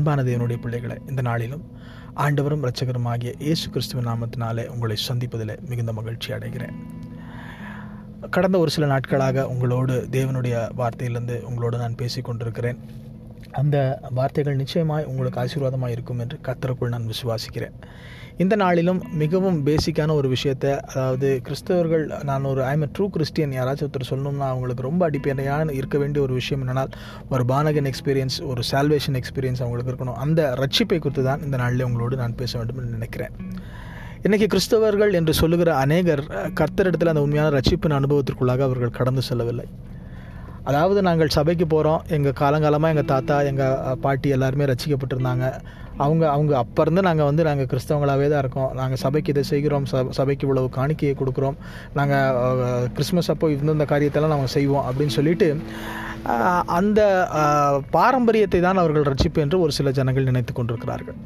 அன்பான தேவனுடைய பிள்ளைகளை இந்த நாளிலும் ஆண்டவரும் இரட்சகருமாகிய இயேசு கிறிஸ்துவின் நாமத்தினாலே உங்களை சந்திப்பதில் மிகுந்த மகிழ்ச்சி அடைகிறேன். கடந்த ஒரு சில நாட்களாக உங்களோடு தேவனுடைய வார்த்தையிலிருந்து உங்களோடு நான் பேசி கொண்டிருக்கிறேன் அந்த வார்த்தைகள் நிச்சயமாய் உங்களுக்கு ஆசீர்வாதமாக இருக்கும் என்று கத்தருக்குள் நான் விசுவாசிக்கிறேன். இந்த நாளிலும் மிகவும் பேசிக்கான ஒரு விஷயத்தை அதாவது கிறிஸ்தவர்கள் நான் ஒரு ஐம் ட்ரூ கிறிஸ்டியன் யாராச்சும் ஒருத்தர் சொல்லணும்னா அவங்களுக்கு ரொம்ப அடிப்படையான இருக்க வேண்டிய ஒரு விஷயம் என்னென்னால் ஒரு பானகன் எக்ஸ்பீரியன்ஸ் ஒரு சால்வேஷன் எக்ஸ்பீரியன்ஸ் அவங்களுக்கு இருக்கணும். அந்த ரட்சிப்பை குறித்து தான் இந்த நாளில் உங்களோடு நான் பேச வேண்டும் என்று நினைக்கிறேன். இன்றைக்கி கிறிஸ்தவர்கள் என்று சொல்லுகிற அநேகர் கர்த்தரிடத்தில் அந்த உண்மையான ரட்சிப்பின் அனுபவத்திற்குள்ளாக அவர்கள் கடந்து செல்லவில்லை. அதாவது நாங்கள் சபைக்கு போகிறோம் எங்கள் காலங்காலமாக எங்கள் தாத்தா எங்கள் பாட்டி எல்லாருமே ரசிக்கப்பட்டிருந்தாங்க. அவங்க அவங்க அப்போ இருந்து நாங்கள் வந்து நாங்கள் கிறிஸ்தவங்களாகவே தான் இருக்கோம். நாங்கள் சபைக்கு இதை செய்கிறோம். ச சபைக்கு இவ்வளவு காணிக்கையை கொடுக்குறோம். நாங்கள் கிறிஸ்மஸ் அப்போ இந்தந்த காரியத்தெல்லாம் நாங்கள் செய்வோம் அப்படின்னு சொல்லிட்டு அந்த பாரம்பரியத்தை தான் அவர்கள் ரட்சிப்பு என்று ஒரு சில ஜனங்கள் நினைத்து கொண்டிருக்கிறார்கள்.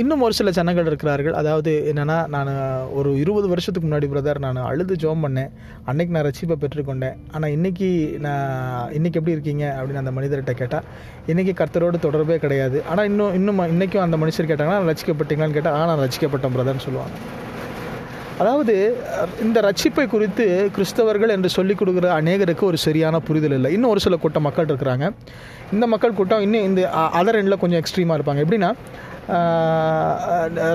இன்னும் ஒரு சில ஜனங்கள் இருக்கிறார்கள். அதாவது என்னென்னா நான் ஒரு இருபது வருஷத்துக்கு முன்னாடி பிரதர் நான் அழுது ஜோம் பண்ணேன். அன்னைக்கு நான் ரட்சிப்பை பெற்றுக்கொண்டேன் ஆனால் இன்றைக்கி நான் இன்றைக்கி எப்படி இருக்கீங்க? அப்படின்னு அந்த மனிதர்கிட்ட கேட்டால் இன்றைக்கி கர்த்தரோடு தொடர்பே கிடையாது. ஆனால் இன்னும் இன்னும் இன்றைக்கும் அந்த மனுஷர் கேட்டாங்கன்னா நான் ரசிக்கப்பட்டீங்களான்னு கேட்டால் ஆ நான் ரசிக்கப்பட்டேன் பிரதர்னு சொல்லுவாங்க. அதாவது இந்த ரட்சிப்பை குறித்து கிறிஸ்தவர்கள் என்று சொல்லிக் கொடுக்குற அநேகருக்கு ஒரு சரியான புரிதல் இல்லை. இன்னும் ஒரு சில கூட்டம் மக்கள் இருக்கிறாங்க. இந்த மக்கள் கூட்டம் இன்னும் இந்த அதர் எண்டில் கொஞ்சம் எக்ஸ்ட்ரீமாக இருப்பாங்க. எப்படின்னா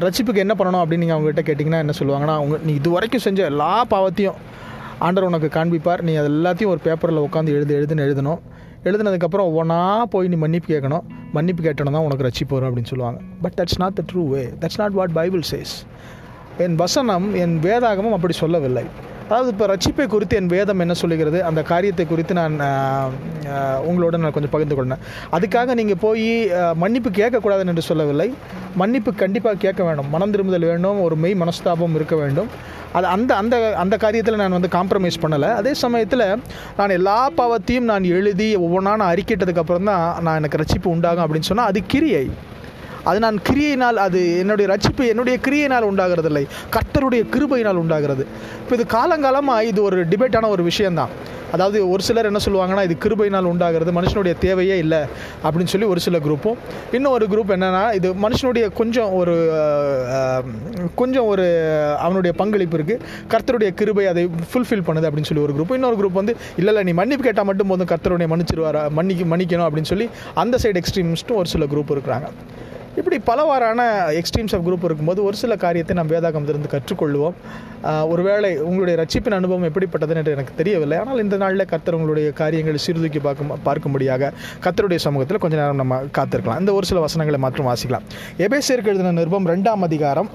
ரட்சிப்புக்கு என்ன பண்ணணும் அப்படின்னு நீங்கள் அவங்ககிட்ட கேட்டிங்கன்னா என்ன சொல்லுவாங்கன்னா அவங்க நீ இது வரைக்கும் செஞ்ச எல்லா பாவத்தையும் ஆண்டர் உனக்கு காண்பிப்பார். நீ அது எல்லாத்தையும் ஒரு பேப்பரில் உட்காந்து எழுது எழுதுன்னு எழுதணும். எழுதுனதுக்கப்புறம் ஒவ்வொன்றா போய் நீ மன்னிப்பு கேட்கணும். மன்னிப்பு கேட்டணும் தான் உனக்கு ரட்சிப்பு வரும் அப்படின்னு சொல்லுவாங்க. But that's not the true way that's not what Bible says என் வசனம் என் வேதாகமும் அப்படி சொல்லவில்லை. அதாவது இப்போ ரட்சிப்பை குறித்து என் வேதம் என்ன சொல்லுகிறது அந்த காரியத்தை குறித்து நான் உங்களோட நான் கொஞ்சம் பகிர்ந்து கொண்டேன் அதுக்காக நீங்கள் போய் மன்னிப்பு கேட்கக்கூடாதுன்னு என்று சொல்லவில்லை. மன்னிப்பு கண்டிப்பாக கேட்க வேண்டும். மனம் திரும்புதல் வேண்டும் ஒரு மெய் மனஸ்தாபம் இருக்க வேண்டும். அது அந்த அந்த அந்த காரியத்தில் நான் வந்து காம்ப்ரமைஸ் பண்ணலை. அதே சமயத்தில் நான் எல்லா பாவத்தையும் நான் எழுதி ஒவ்வொன்றா நான் அறிக்கிட்டதுக்கப்புறம் தான் நான் எனக்கு ரட்சிப்பு உண்டாகும் அப்படின்னு சொன்னால் அது கிரியை. அது நான் கிரியையினால் அது என்னுடைய ரட்சிப்பு என்னுடைய கிரியையினால் உண்டாகிறதில்லை. கர்த்தருடைய கிருபையினால் உண்டாகிறது. இப்போ இது காலங்காலமாக இது ஒரு டிபேட்டான ஒரு விஷயந்தான் அதாவது ஒரு சிலர் என்ன சொல்லுவாங்கன்னா இது கிருபையினால் உண்டாகிறது மனுஷனுடைய தேவையே இல்லை அப்படின்னு சொல்லி ஒரு சில குரூப்பும் இன்னும் ஒரு குரூப் என்னென்னா இது மனுஷனுடைய கொஞ்சம் ஒரு கொஞ்சம் ஒரு அவனுடைய பங்களிப்பு இருக்குது கர்த்தருடைய கிருபை அதை ஃபுல்ஃபில் பண்ணுது அப்படின்னு சொல்லி ஒரு குரூப் இன்னொரு குரூப் வந்து இல்லை இல்லை நீ மன்னிப்பு கேட்டால் மட்டும் போதும் கர்த்தருடைய மன்னிச்சிருவாரா? மன்னிக்கு மன்னிக்கணும் அப்படின்னு சொல்லி அந்த சைடு எக்ஸ்ட்ரீமிஸ்ட்டும் ஒரு சில குரூப் இருக்கிறாங்க. இப்படி பலவாறான எக்ஸ்ட்ரீம்ஸ் ஆஃப் குரூப் இருக்கும்போது ஒரு சில காரியத்தை நாம் வேதாகமத்திலிருந்து கற்றுக்கொள்வோம். ஒருவேளை உங்களுடைய ரட்சிப்பின் அனுபவம் எப்படிப்பட்டதுன்னு என்று எனக்கு தெரியவில்லை. ஆனால் இந்த நாளில் கத்தர் உங்களுடைய காரியங்களை சீர்தூக்கி பார்க்க பார்க்கும்படியாக கத்தருடைய சமூகத்தில் கொஞ்ச நேரம் நம்ம காத்திருக்கலாம். இந்த ஒரு சில வசனங்களை மாற்றம் வாசிக்கலாம். எபேசியருக்கு எழுதின நிருபம் ரெண்டாம் அதிகாரம்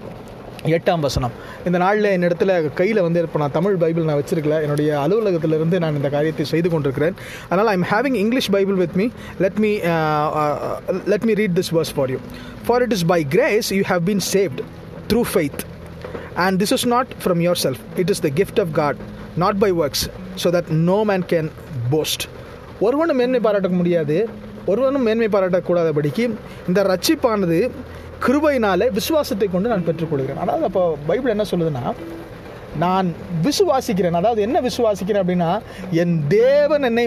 எட்டாம் வசனம். இந்த நாளில் என்னிடத்தில் கையில் வந்து இப்போ நான் தமிழ் பைபிள் நான் வச்சிருக்கல. என்னுடைய அலுவலகத்திலிருந்து நான் இந்த காரியத்தை செய்து கொண்டிருக்கிறேன். அதனால் I'm having English Bible with me let me let me read this verse for you for it is by grace you have been saved through faith and this is not from yourself it is the gift of God not by works so that no man can boast ஒருவனும் மேன்மை பாராட்ட முடியாது. ஒருவனும் மேன்மை பாராட்டக்கூடாதபடிக்கு இந்த ரட்சிப்பானது கிருபையினால விசுவாசத்தை கொண்டு நான் பெற்றுக்கொள்கிறேன் அதாவது அப்போ பைபிள் என்ன சொல்லுதுன்னா நான் விசுவாசிக்கிறேன். அதாவது என்ன விசுவாசிக்கிறேன் அப்படின்னா என் தேவன் என்னை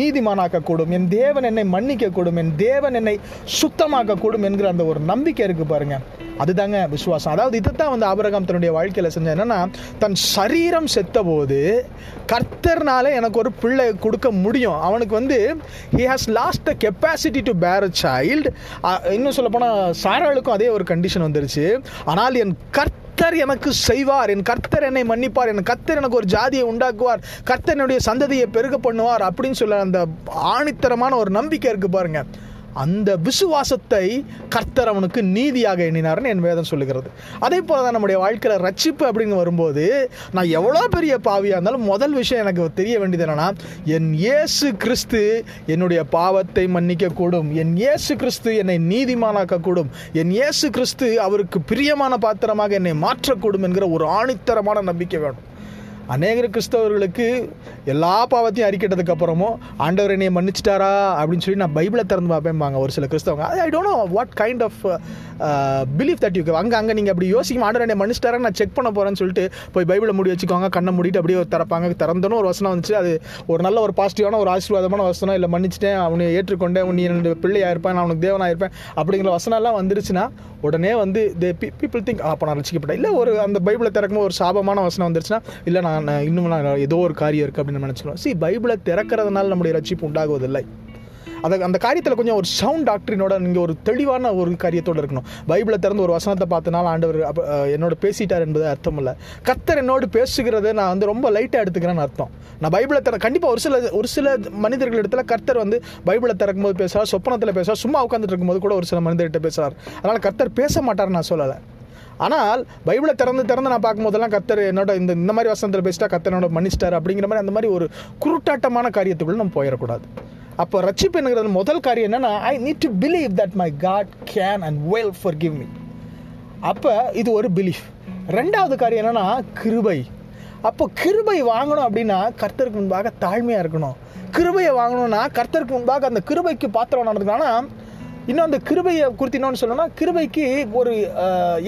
நீதிமானாக்கக்கூடும் என் தேவன் என்னை மன்னிக்கக்கூடும் என் தேவன் என்னை சுத்தமாக்கக்கூடும் என்கிற அந்த ஒரு நம்பிக்கை இருக்குது பாருங்க. அதுதாங்க விசுவாசம். அதாவது இதைத்தான் வந்து ஆபரகம் தன்னுடைய வாழ்க்கையில் செஞ்ச என்னன்னா தன் சரீரம் செத்த போது கர்த்தர்னால எனக்கு ஒரு பிள்ளை கொடுக்க முடியும். அவனுக்கு வந்து he has lost the capacity to bear a child இன்னும் சொல்லப்போனால் சாராளுக்கும் அதே ஒரு கண்டிஷன் வந்துருச்சு. ஆனால் என் கர்த்த கர்த்தர் எனக்கு செய்வார். என் கர்த்தர் என்னை மன்னிப்பார். என் கர்த்தர் எனக்கு ஒரு ஜாதியை உண்டாக்குவார். கர்த்தர் என்னுடைய சந்ததியை பெருக பண்ணுவார் அப்படின்னு சொல்ல அந்த ஆணித்தரமான ஒரு நம்பிக்கை இருக்கு பாருங்க. அந்த விசுவாசத்தை கர்த்தர் அவனுக்கு நீதியாக எண்ணினார்னு என் வேதம் சொல்லுகிறது. அதே போல தான் நம்முடைய வாழ்க்கையில் ரட்சிப்பு அப்படின்னு வரும்போது நான் எவ்வளோ பெரிய பாவியாக இருந்தாலும் முதல் விஷயம் எனக்கு தெரிய வேண்டியது என்னன்னா என் இயேசு கிறிஸ்து என்னுடைய பாவத்தை மன்னிக்கக்கூடும். என் இயேசு கிறிஸ்து என்னை நீதிமானாக்கக்கூடும். என் இயேசு கிறிஸ்து அவருக்கு பிரியமான பாத்திரமாக என்னை மாற்றக்கூடும் என்கிற ஒரு ஆணித்தரமான நம்பிக்கை வேணும். அநேகர் கிறிஸ்தவர்களுக்கு எல்லா பாவத்தையும் அறிக்கிட்டதுக்கு அப்புறமும் ஆண்டவர் என்னையை மன்னிச்சிட்டாரா அப்படின்னு சொல்லி நான் பைபிளை திறந்து பார்ப்பேன் ஒரு சில கிறிஸ்தவங்க. I don't know what kind of belief that you அங்கே அங்கே நீங்கள் அப்படி யோசிக்கும் ஆண்டவர் என்னை மன்னிச்சிட்டாரா நான் செக் பண்ண போகிறேன்னு சொல்லிட்டு போய் பைபிளை மூடி வச்சுக்கோங்க. கண்ணை மூடிட்டு அப்படியே திறப்பாங்க. திறந்தனும் ஒரு வசனம் வந்துச்சு. அது ஒரு நல்ல ஒரு பாசிட்டிவான ஒரு ஆசீர்வாதமான வசனம். இல்லை மன்னிச்சிட்டேன் அவனை ஏற்றுக்கொண்டேன். நீ என்னுடைய பிள்ளையாக இருப்பேன் நான் அவனுக்கு தேவனாக இருப்பேன். அப்படிங்கிற வசனம்லாம் வந்துருச்சுன்னா உடனே வந்து தே பீப்புள் திங்க் அப்போ நான் ரசிக்கப்பட்டேன். இல்லை ஒரு அந்த பைபிளை திறக்கும் ஒரு சாபமான வசனம் வந்துருச்சுன்னா இல்லை நான் நான் இன்னும் நான் ஏதோ ஒரு காரியம் இருக்குது அப்படின்னு நினச்சிக்கணும் சி பைபிளை திறக்கிறதுனால நம்முடைய ரட்சிப்பு உண்டாகுவதில்லை. அதை அந்த காரியத்தில் கொஞ்சம் ஒரு சவுண்ட் டாக்டரினோட நீங்கள் ஒரு தெளிவான ஒரு காரியத்தோடு இருக்கணும். பைபிளை திறந்து ஒரு வசனத்தை பார்த்தனால ஆண்டவர் என்னோட பேசிட்டார் என்பது அர்த்தம் இல்லை. கத்தர் என்னோடு பேசுகிறத நான் வந்து ரொம்ப லைட்டாக எடுத்துக்கிறேன்னு அர்த்தம். நான் பைபிளை திற கண்டிப்பாக ஒரு சில ஒரு சில மனிதர்கள் இடத்துல கர்த்தர் வந்து பைபிளை திறக்கும்போது பேசுகிறார் சொப்பனத்தில் பேசுகிறார் சும்மா உட்காந்துட்டு இருக்கும்போது கூட ஒரு சில மனிதர்கிட்ட பேசுகிறார் அதனால் கர்த்தர் பேச மாட்டார் நான் சொல்லலை. ஆனால் பைபிளை திறந்து திறந்து நான் பார்க்கும்போதெல்லாம் கத்தர் என்னோட இந்த இந்த மாதிரி வசனத்தில் பேசிட்டா கத்தர் என்னோட மன்னிச்சிட்டார் அப்படிங்கிற மாதிரி அந்த மாதிரி ஒரு குருட்டாட்டமான காரியத்துக்குள்ளே நம்ம போயிடக்கூடாது. அப்போ ரட்சிப்பு என்கிறது முதல் காரியம் என்னன்னா I need to believe that my God can and will forgive me அப்போ இது ஒரு பிலீஃப் ரெண்டாவது காரியம் என்னன்னா கிருபை. அப்போ கிருபை வாங்கணும் அப்படின்னா கர்த்தருக்கு முன்பாக தாழ்மையாக இருக்கணும். கிருபையை வாங்கணும்னா கர்த்தருக்கு முன்பாக அந்த கிருபைக்கு பாத்திரம் நடந்துக்கணும் இன்னும் அந்த கிருபையை குறித்து இன்னொன்று சொல்லணும்னா கிருபைக்கு ஒரு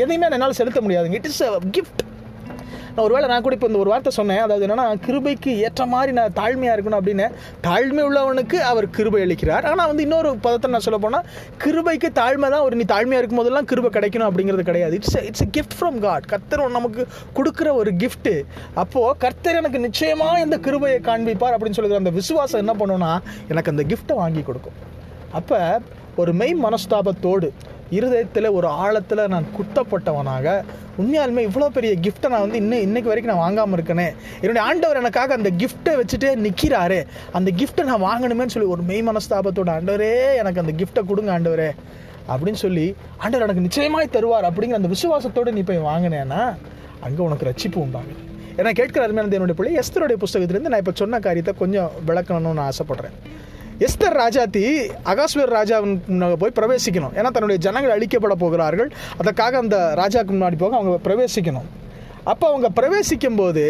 எதையுமே என்னால் செலுத்த முடியாதுங்க. இட் இஸ் அ கிஃப்ட் நான் ஒருவேளை நான் கூட இப்போ இந்த ஒரு வார்த்தை சொன்னேன். அதாவது என்னன்னா கிருபைக்கு ஏற்ற மாதிரி நான் தாழ்மையாக இருக்கணும் அப்படின்னு. தாழ்மை உள்ளவனுக்கு அவர் கிருபை அளிக்கிறார். ஆனால் வந்து இன்னொரு பதத்தை நான் சொல்ல போனால் கிருபைக்கு தாழ்மை தான் ஒரு நீ தாழ்மையாக இருக்கும் போதெல்லாம் கிருபை கிடைக்கணும் அப்படிங்கிறது கிடையாது. It's it's gift from God கர்த்தர் நமக்கு கொடுக்குற ஒரு கிஃப்ட்டு அப்போது கர்த்தர் எனக்கு நிச்சயமாக இந்த கிருபையை காண்பிப்பார் அப்படின்னு சொல்லுற அந்த விசுவாசம் என்ன பண்ணுன்னா எனக்கு அந்த கிஃப்ட்டை வாங்கி கொடுக்கும். அப்போ ஒரு மெய் மனஸ்தாபத்தோடு இருதயத்தில் ஒரு ஆழத்தில் நான் குத்தப்பட்டவனாக உண்மையாலுமே இவ்வளோ பெரிய கிஃப்ட்டை நான் வந்து இன்னும் இன்றைக்கு வரைக்கும் நான் வாங்காமல் இருக்கேனே. என்னுடைய ஆண்டவர் எனக்காக அந்த கிஃப்ட்டை வச்சுட்டே நிற்கிறாரு அந்த கிஃப்ட்டை நான் வாங்கணுமேன்னு சொல்லி ஒரு மெய் மனஸ்தாபத்தோட ஆண்டவரே எனக்கு அந்த கிஃப்ட்டை கொடுங்க ஆண்டவரே. அப்படின்னு சொல்லி ஆண்டவர் எனக்கு நிச்சயமாய் தருவார் அப்படிங்கிற அந்த விசுவாசத்தோடு நீ போய் வாங்கினேன்னா அங்கே உனக்கு ரட்சிப்பு உண்டாகுது ஏன்னா கேட்கிற அருமையான என்னுடைய பிள்ளை எஸ்தருடைய புஸ்தகத்திலேருந்து நான் இப்போ சொன்ன காரியத்தை கொஞ்சம் விளக்கணும்னு நான் ஆசைப்படுறேன். எஸ்தர் ராஜாத்தி அகாஸ்வர் ராஜாவின் போய் பிரவேசிக்கணும். ஏன்னா தன்னுடைய ஜனங்கள் அழிக்கப்பட போகிறார்கள். அதற்காக அந்த ராஜாவுக்கு முன்னாடி போக அவங்க பிரவேசிக்கணும். அப்போ அவங்க பிரவேசிக்கும் போது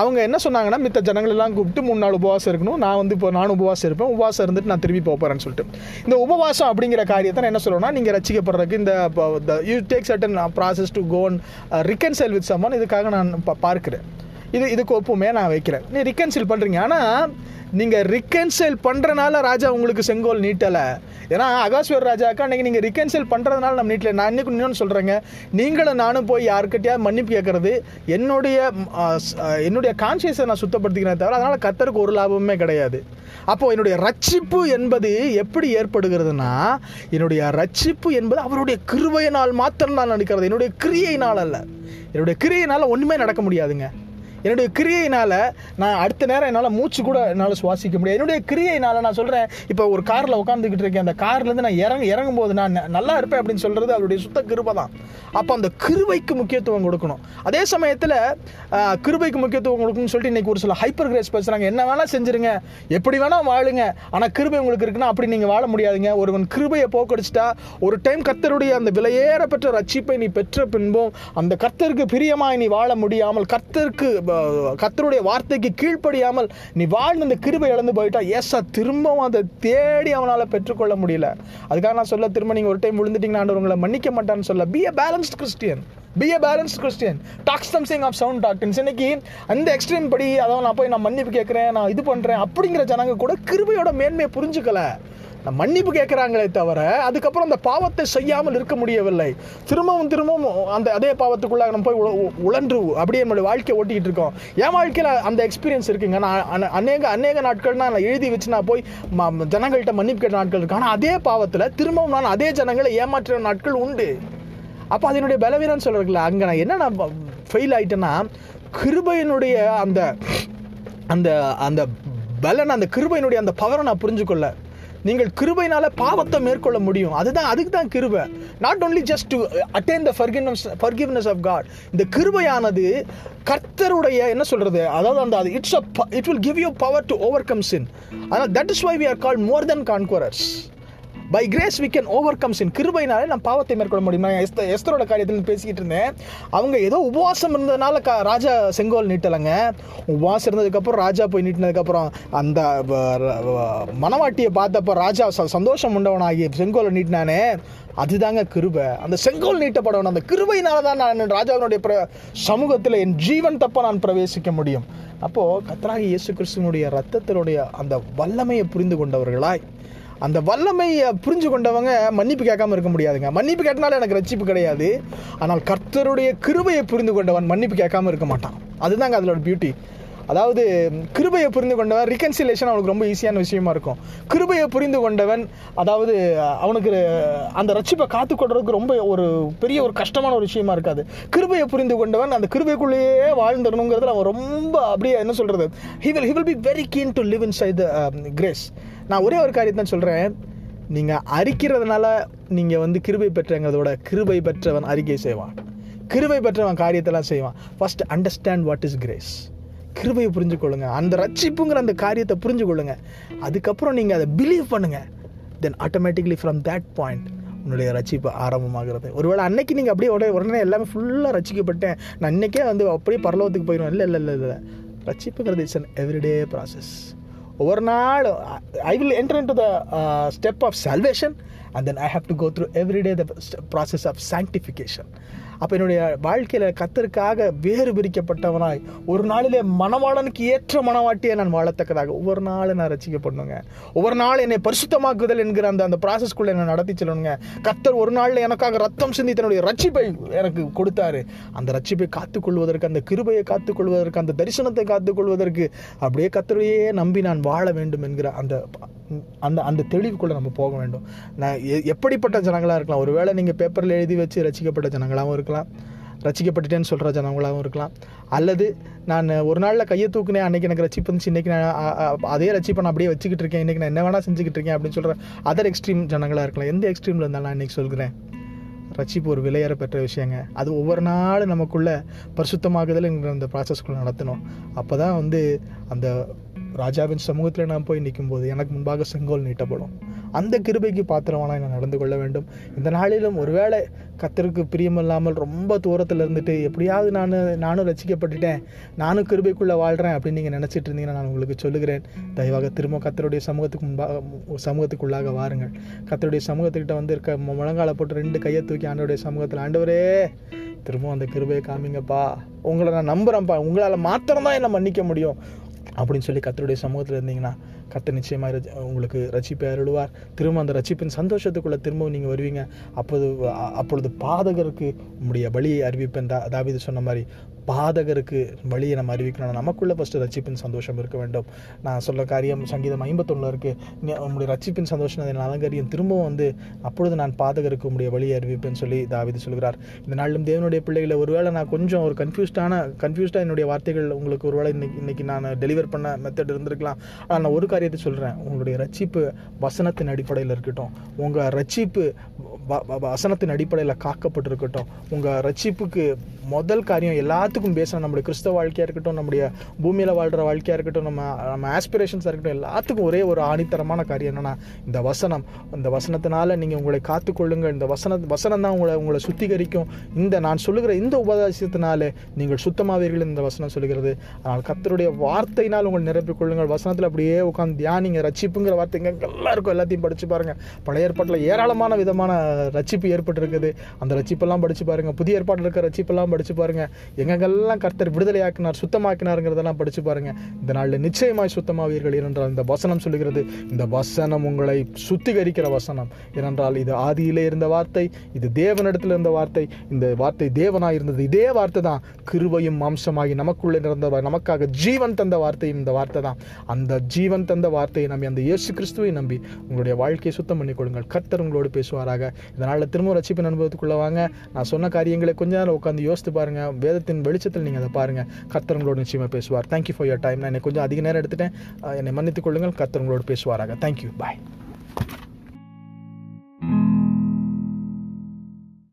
அவங்க என்ன சொன்னாங்கன்னா மித்த ஜனங்கள் எல்லாம் கூப்பிட்டு மூணு நாள் உபவாசம் இருக்கணும். நான் வந்து இப்போ நானும் உபவாசம் இருப்பேன். உபவாசம் இருந்துட்டு நான் திரும்பி போகிறேன்னு சொல்லிட்டு. இந்த உபவாசம் அப்படிங்கிற காரியத்தை நான் என்ன சொல்லணும்னா நீங்கள் ரசிக்கப்படுறதுக்கு இந்த you take certain process to gone reconcile with someone இதுக்காக நான் பார்க்குறேன். இது இதுக்கு ஒப்புமே நான் வைக்கிறேன். நீ ரிகன்சில் பண்ணுறீங்க ஆனால் நீங்கள் ரிகன்சைல் பண்ணுறனால ராஜா உங்களுக்கு செங்கோல் நீட்டலை. ஏன்னா அகாஸ்வர் ராஜாக்கா அன்றைக்கி நீங்கள் ரிகன்சைல் பண்ணுறதுனால நம்ம நீட்டில். நான் இன்னைக்கு இன்னொன்று சொல்கிறேங்க நீங்களும் நானும் போய் யாருக்கிட்டயாவது மன்னிப்பு கேட்குறது என்னுடைய என்னுடைய கான்சியஸை நான் சுத்தப்படுத்திக்கிறேன் தவிர அதனால் கத்தருக்கு ஒரு லாபமே கிடையாது. அப்போது என்னுடைய ரட்சிப்பு என்பது எப்படி ஏற்படுகிறதுனா என்னுடைய ரட்சிப்பு என்பது அவருடைய கிருவையினால் மாத்திரம் நான் நடக்கிறது. என்னுடைய கிரியையினால் அல்ல என்னுடைய கிரியையினால் ஒன்றுமே நடக்க முடியாதுங்க. என்னுடைய கிரியையினால் நான் அடுத்த நேரம் என்னால் மூச்சு கூட என்னால் சுவாசிக்க முடியாது. என்னுடைய கிரியையினால் நான் சொல்கிறேன் இப்போ ஒரு காரில் உட்காந்துக்கிட்டு இருக்கேன் அந்த கார்லேருந்து நான் இறங்க இறங்கும் போது நான் நல்லா இருப்பேன் அப்படின்னு சொல்கிறது அவருடைய சுத்த கிருபை தான். அப்போ அந்த கிருபைக்கு முக்கியத்துவம் கொடுக்கணும். அதே சமயத்தில் கிருபைக்கு முக்கியத்துவம் கொடுக்கணும்னு சொல்லிட்டு இன்றைக்கி ஒரு சில ஹைப்பர் கிரேஸ் பேசுகிறாங்க என்ன வேணால் செஞ்சுருங்க எப்படி வேணால் வாழுங்க. ஆனால் கிருபை உங்களுக்கு இருக்குன்னா அப்படி நீங்கள் வாழ முடியாதுங்க. ஒருவன் கிருபையை போக்கடிச்சிட்டா ஒரு டைம் கர்த்தருடைய அந்த விலையேற பெற்ற ரட்சிப்பை நீ பெற்ற பின்பும் அந்த கர்த்தருக்கு பிரியமாய் நீ வாழ முடியாமல் கர்த்தருக்கு கத்தருடைய வார்த்தைக்கு கீழ்ப்படியாமல் நீ வாழ்ந்த அந்த கிருபை இழந்து போயிட்டா ஏசா திரும்பவும் அதை தேடி அவனால் பெற்றுக்கொள்ள முடியல. அதுக்காக நான் சொல்ல திரும்ப நீங்கள் ஒரு டைம் விழுந்துட்டீங்கன்னா ஆண்டவர் உங்களை மன்னிக்க மாட்டான்னு சொல்ல be a balanced Christian be a balanced Christian talks something of sound doctrines இன்னைக்கு அந்த எக்ஸ்ட்ரீம் படி அதாவது நான் போய் நான் மன்னிப்பு கேட்குறேன் நான் இது பண்ணுறேன் அப்படிங்கிற ஜனங்க கூட கிருபையோட மேன்மையை புரிஞ்சுக்கல. மன்னிப்பு கேட்குறாங்களே தவிர அதுக்கப்புறம் அந்த பாவத்தை செய்யாமல் இருக்க முடியவில்லை. திரும்பவும் திரும்பவும் அந்த அதே பாவத்துக்குள்ளே நம்ம போய் உ- உழன்று அப்படியே நம்மளுடைய வாழ்க்கையை ஓட்டிக்கிட்டு இருக்கோம். என் வாழ்க்கையில் அந்த எக்ஸ்பீரியன்ஸ் இருக்குங்க. நான் அநேக அநேக நாட்கள்னால் நான் எழுதி வச்சு நான் போய் ம- ஜனங்கள்கிட்ட மன்னிப்பு கேட்ட நாட்கள் இருக்கு. ஆனால் அதே பாவத்தில் திரும்பவும் நான் அதே ஜனங்களை ஏமாற்றுற நாட்கள் உண்டு. அப்போ அதனுடைய பலவீனம் சொல்கிறதுல அங்கே நான் என்ன நான் ஃபெயில் ஆகிட்டேன்னா கிருபையினுடைய அந்த அந்த அந்த பலன் அந்த கிருபையினுடைய அந்த பவரை நான் புரிஞ்சுக்கொள்ள. நீங்கள் கிருபையினால பாவத்தை மேற்கொள்ள முடியும். அதுதான் அதுக்கு தான் கிருபை. Not only just to attain the forgiveness forgiveness of God இந்த கிருபையானது கர்த்தருடைய என்ன சொல்றது? அதாவது அந்த அது it's it will give you power to overcome sin ஆனால் that is why we are call more than conquerors by grace we can overcomes in கிருபைனாலே நான் பாவத்தை மேற்கொள்ள முடியுமா? எஸ்த எஸ்தரோட காரியத்தில் பேசிக்கிட்டு இருந்தேன். அவங்க ஏதோ உபவாசம் இருந்ததுனால க ராஜா செங்கோல் நீட்டலைங்க. உபவாசம் இருந்ததுக்கப்புறம் ராஜா போய் நீட்டினதுக்கப்புறம் அந்த மனவாட்டியை பார்த்தப்போ மணவாட்டியை ராஜா ச- சந்தோஷம் உண்டவனாகி செங்கோலை நீட்டினானே. அதுதாங்க கிருபை. அந்த செங்கோல் நீட்டப்படவன் அந்த கிருபையினால தான் நான் ராஜாவினுடைய பிர சமூகத்தில் என் ஜீவன் தப்ப நான் பிரவேசிக்க முடியும். அப்போது கத்தராகி இயேசு கிறிஸ்துவனுடைய ரத்தத்தினுடைய அந்த வல்லமையை புரிந்து கொண்டவர்களாய். அந்த வல்லமையை புரிஞ்சு கொண்டவங்க மன்னிப்பு கேட்காம இருக்க முடியாதுங்க. மன்னிப்பு கேட்டனால எனக்கு ரட்சிப்பு கிடையாது. ஆனால் கர்த்தருடைய கிருபையை புரிந்து கொண்டவன் மன்னிப்பு கேட்காம இருக்க மாட்டான். அதுதாங்க அதோட பியூட்டி அதாவது கிருபையை புரிந்து கொண்டவன் ரிகன்சிலேஷன் அவனுக்கு ரொம்ப ஈஸியான விஷயமா இருக்கும். கிருபையை புரிந்து கொண்டவன் அதாவது அவனுக்கு அந்த ரட்சிப்பை காத்துக்கொள்றதுக்கு ரொம்ப ஒரு பெரிய ஒரு கஷ்டமான ஒரு விஷயமா இருக்காது. கிருபையை புரிந்து கொண்டவன் அந்த கிருபைக்குள்ளேயே வாழ்ந்துடணுங்கிறதுல அவன் ரொம்ப அப்படியே என்ன சொல்றது? He will he will be very keen to live inside grace நான் ஒரே ஒரு காரியத்தை தான் சொல்கிறேன் நீங்கள் அரிக்கிறதுனால நீங்கள் வந்து கிருபை பெற்றங்கிறதோட கிருபை பெற்றவன் அறிக்கை செய்வான். கிருபை பெற்றவன் காரியத்தெல்லாம் செய்வான். First understand what is grace கிருபையை புரிஞ்சு கொள்ளுங்க. அந்த ரட்சிப்புங்கிற அந்த காரியத்தை புரிஞ்சு கொள்ளுங்க. அதுக்கப்புறம் நீங்கள் அதை பிலீவ் பண்ணுங்க. Then automatically from that point உன்னுடைய ரட்சிப்பு ஆரம்பமாகிறது. ஒருவேளை அன்னைக்கு நீங்கள் அப்படியே உடனே உடனே எல்லாமே ஃபுல்லாக ரசிக்கப்பட்டேன் நான் இன்னைக்கே வந்து அப்படியே பரலோகத்துக்கு போயிடுவேன். இல்லை இல்லை இல்லை இல்லை. ரட்சிப்புங்கிறது it's an everyday process Overnight i will enter into the uh, step of salvation and then i have to go through every day the process of sanctification. அப்போ என்னுடைய வாழ்க்கையில் கத்தருக்காக வேறு பிரிக்கப்பட்டவனாய் ஒரு நாளிலே மணவாளனுக்கு ஏற்ற மனவாட்டியை நான் வாழத்தக்கதாக. ஒவ்வொரு நாளும் நான் ரசிக்கப்படணுங்க. ஒவ்வொரு நாள் என்னை பரிசுத்தமாக்குதல் என்கிற அந்த அந்த ப்ராசஸ்க்குள்ளே என்னை நடத்தி செல்லணுங்க. கத்தர் ஒரு நாளில் எனக்காக ரத்தம் சிந்தி தன்னுடைய ரட்சிப்பை எனக்கு கொடுத்தாரு. அந்த ரட்சிப்பை காத்துக்கொள்வதற்கு அந்த கிருபையை காத்துக்கொள்வதற்கு அந்த தரிசனத்தை காத்துக்கொள்வதற்கு அப்படியே கத்தரையே நம்பி நான் வாழ வேண்டும் என்கிற அந்த அந்த அந்த தெளிவுக்குள்ளே நம்ம போக வேண்டும். நான் எ- எப்படிப்பட்ட ஜனங்களாக இருக்கலாம். ஒருவேளை நீங்கள் பேப்பரில் எழுதி வச்சு ரசிக்கப்பட்ட ஜனங்களாகவும் இருக்கலாம். இருக்கலாம். ரசிக்கப்பட்டுட்டேன்னு சொல்கிற ஜனங்களாகவும் இருக்கலாம். அல்லது நான் ஒரு நாளில் கையை தூக்குனேன் அன்றைக்கி எனக்கு ரசிப்பு இருந்துச்சு இன்றைக்கி நான் அதே ரசிப்பை நான் அப்படியே வச்சுக்கிட்டு இருக்கேன் இன்றைக்கி நான் என்ன வேணால் செஞ்சுக்கிட்டு இருக்கேன் அப்படின்னு சொல்கிற அதர் எக்ஸ்ட்ரீம் ஜனங்களாக இருக்கலாம். எந்த எக்ஸ்ட்ரீமில் இருந்தாலும் நான் இன்றைக்கி சொல்கிறேன். ரட்சிப்பு ஒரு விலையேற பெற்ற விஷயங்க. அது ஒவ்வொரு நாளும் நமக்குள்ளே பரிசுத்தமாகுதல்ங்கிற அந்த ப்ராசஸ்க்குள்ள நடத்தணும். அப்போ தான் வந்து அந்த ராஜாவின் சமூகத்தில் நான் போய் நிற்கும்போது எனக்கு முன்பாக செங்கோல் நீட்டப்படும். அந்த கிருபைக்கு பாத்திரமான நான் நடந்து கொள்ள வேண்டும். இந்த நாளிலும் ஒருவேளை கத்தருக்கு பிரியமில்லாமல் ரொம்ப தூரத்தில் இருந்துட்டு எப்படியாவது நான் நானும் ரசிக்கப்பட்டுட்டேன். நானும் கிருபைக்குள்ளே வாழ்கிறேன் அப்படின்னு நீங்கள் நினச்சிட்டு இருந்தீங்கன்னா நான் உங்களுக்கு சொல்லுகிறேன். தயவாக திரும்ப கத்தருடைய சமூகத்துக்கு முன்பாக சமூகத்துக்குள்ளாக வாருங்கள். கத்தருடைய சமூகத்துக்கிட்ட வந்து இருக்க முழங்கால போட்டு ரெண்டு கையை தூக்கி ஆண்டவருடைய சமூகத்தில் ஆண்டவரே திரும்ப அந்த கிருபையை காமிங்கப்பா. உங்களை நான் நம்புகிறேன்ப்பா உங்களால் மாத்திரம்தான் என்னை மன்னிக்க முடியும். அப்படின்னு சொல்லி கத்தருடைய சமூகத்தில் இருந்தீங்கன்னா கத்த நிச்சயமாக ரசி- உங்களுக்கு ரட்சிப்பை அருளுவார். திரும்ப அந்த ரட்சிப்பின் சந்தோஷத்துக்குள்ளே திரும்பவும் நீங்கள் வருவீங்க. அப்போது அப்பொழுது பாதகருக்கு உங்களுடைய பலியை அறிவிப்பேன். தா தாவீது சொன்ன மாதிரி பாதகருக்கு வழியை நம்ம அறிவிக்கணும் நமக்குள்ளே ஃபஸ்ட்டு ரட்சிப்பின் சந்தோஷம் இருக்க வேண்டும். நான் சொல்ல காரியம் சங்கீதம் ஐம்பத்தொன்னில் இருக்குது உங்களுடைய ரட்சிப்பின் சந்தோஷம் அதை அலங்கரியம். திரும்பவும் வந்து அப்பொழுது நான் பாதகருக்கு உடைய வழியை அறிவிப்பேன்னு சொல்லி தாவீது சொல்கிறார். இந்த நாளிலும் தேவனுடைய பிள்ளைகளை ஒருவேளை நான் கொஞ்சம் ஒரு கன்ஃபியூஸ்டான கன்ஃபியூஸ்டாக என்னுடைய வார்த்தைகள் உங்களுக்கு ஒருவேளை இன்னைக்கு இன்னைக்கு நான் டெலிவர் பண்ண மெத்தட் இருந்திருக்கலாம். ஆனால் நான் ஒரு காரியத்தை சொல்கிறேன் உங்களுடைய ரட்சிப்பு வசனத்தின் அடிப்படையில் இருக்கட்டும். உங்கள் ரட்சிப்பு வ- வசனத்தின் அடிப்படையில் காக்கப்பட்டிருக்கட்டும். உங்கள் ரட்சிப்புக்கு முதல் காரியம் எல்லாத்துக்கும் பேசணும் நம்முடைய கிறிஸ்தவ வாழ்க்கையாக இருக்கட்டும் நம்முடைய பூமியில் வாழ்கிற வாழ்க்கையாக இருக்கட்டும் நம்ம நம்ம ஆஸ்பிரேஷன்ஸாக இருக்கட்டும் எல்லாத்துக்கும் ஒரே ஒரு ஆணித்தரமான காரியம் என்னென்னா இந்த வசனம். இந்த வசனத்தினால நீங்கள் உங்களை காத்துக்கொள்ளுங்கள் இந்த வசன வசனம் தான் உங்களை உங்களை சுத்திகரிக்கும். இந்த நான் சொல்லுகிற இந்த உபதேசத்தினால நீங்கள் சுத்தமாவீர்கள் இந்த வசனம் சொல்லுகிறது. ஆனால் கத்தருடைய வார்த்தையினால் உங்கள் நிரப்பிக்கொள்ளுங்கள் வசனத்தில் அப்படியே உட்காந்து தியானிங்க ரட்சிப்புங்கிற வார்த்தை எங்க எல்லாம் இருக்கும் எல்லாத்தையும் படிச்சு பாருங்க. பழைய ஏற்பாட்டில் ஏராளமான விதமான ரட்சிப்பு ஏற்பட்டிருக்குது. அந்த ரட்சிப்பெல்லாம் படிச்சு பாருங்க. புதிய ஏற்பாட்டில் இருக்கிற ரட்சிப்பெல்லாம் படிச்சு பாருங்க. எங்கெங்கெல்லாம் கர்த்தர் விடுதலையாக்கினார் சுத்தமாக்கினாருங்கிறதெல்லாம் படிச்சு பாருங்க. இந்த நாளில் நிச்சயமாய் சுத்தமாவீர்கள் ஏனென்றால் இந்த வசனம் சொல்லுகிறது இந்த வசனம் உங்களை சுத்திகரிக்கிற வசனம். ஏனென்றால் இது ஆதியிலே இருந்த வார்த்தை இது தேவனிடத்தில் இருந்த வார்த்தை இந்த வார்த்தை தேவனாக இருந்தது. இதே வார்த்தை தான் கிருவையும் மாம்சமாகி நமக்குள்ளே நிறந்த நமக்காக ஜீவன் தந்த வார்த்தையும் இந்த வார்த்தை தான். அந்த ஜீவன் தந்த வார்த்தையை நம்பி அந்த இயேசு கிறிஸ்துவை நம்பி உங்களுடைய வாழ்க்கையை சுத்தம் பண்ணி கொடுங்கள் கர்த்தர் உங்களோடு பேசுவாராக. இதனால் திரும்ப ரசிப்பின் அனுபவத்துக்குள்ள வாங்க. நான் சொன்ன காரியங்களை கொஞ்ச நேரம் உட்காந்து யோசித்து பாருங்க. வேதத்தின் வெளிச்சத்தில் நீங்கள் அதை பாருங்க. கர்த்தர் உங்களோடு நிச்சயமாக பேசுவார். தேங்க்யூ ஃபார் யோர் டைம் நான் என்னை கொஞ்சம் அதிக நேரம் எடுத்துட்டேன். என்னை மன்னித்துக் கொள்ளுங்கள். கர்த்தர் உங்களோடு பேசுவாராக. Thank you bye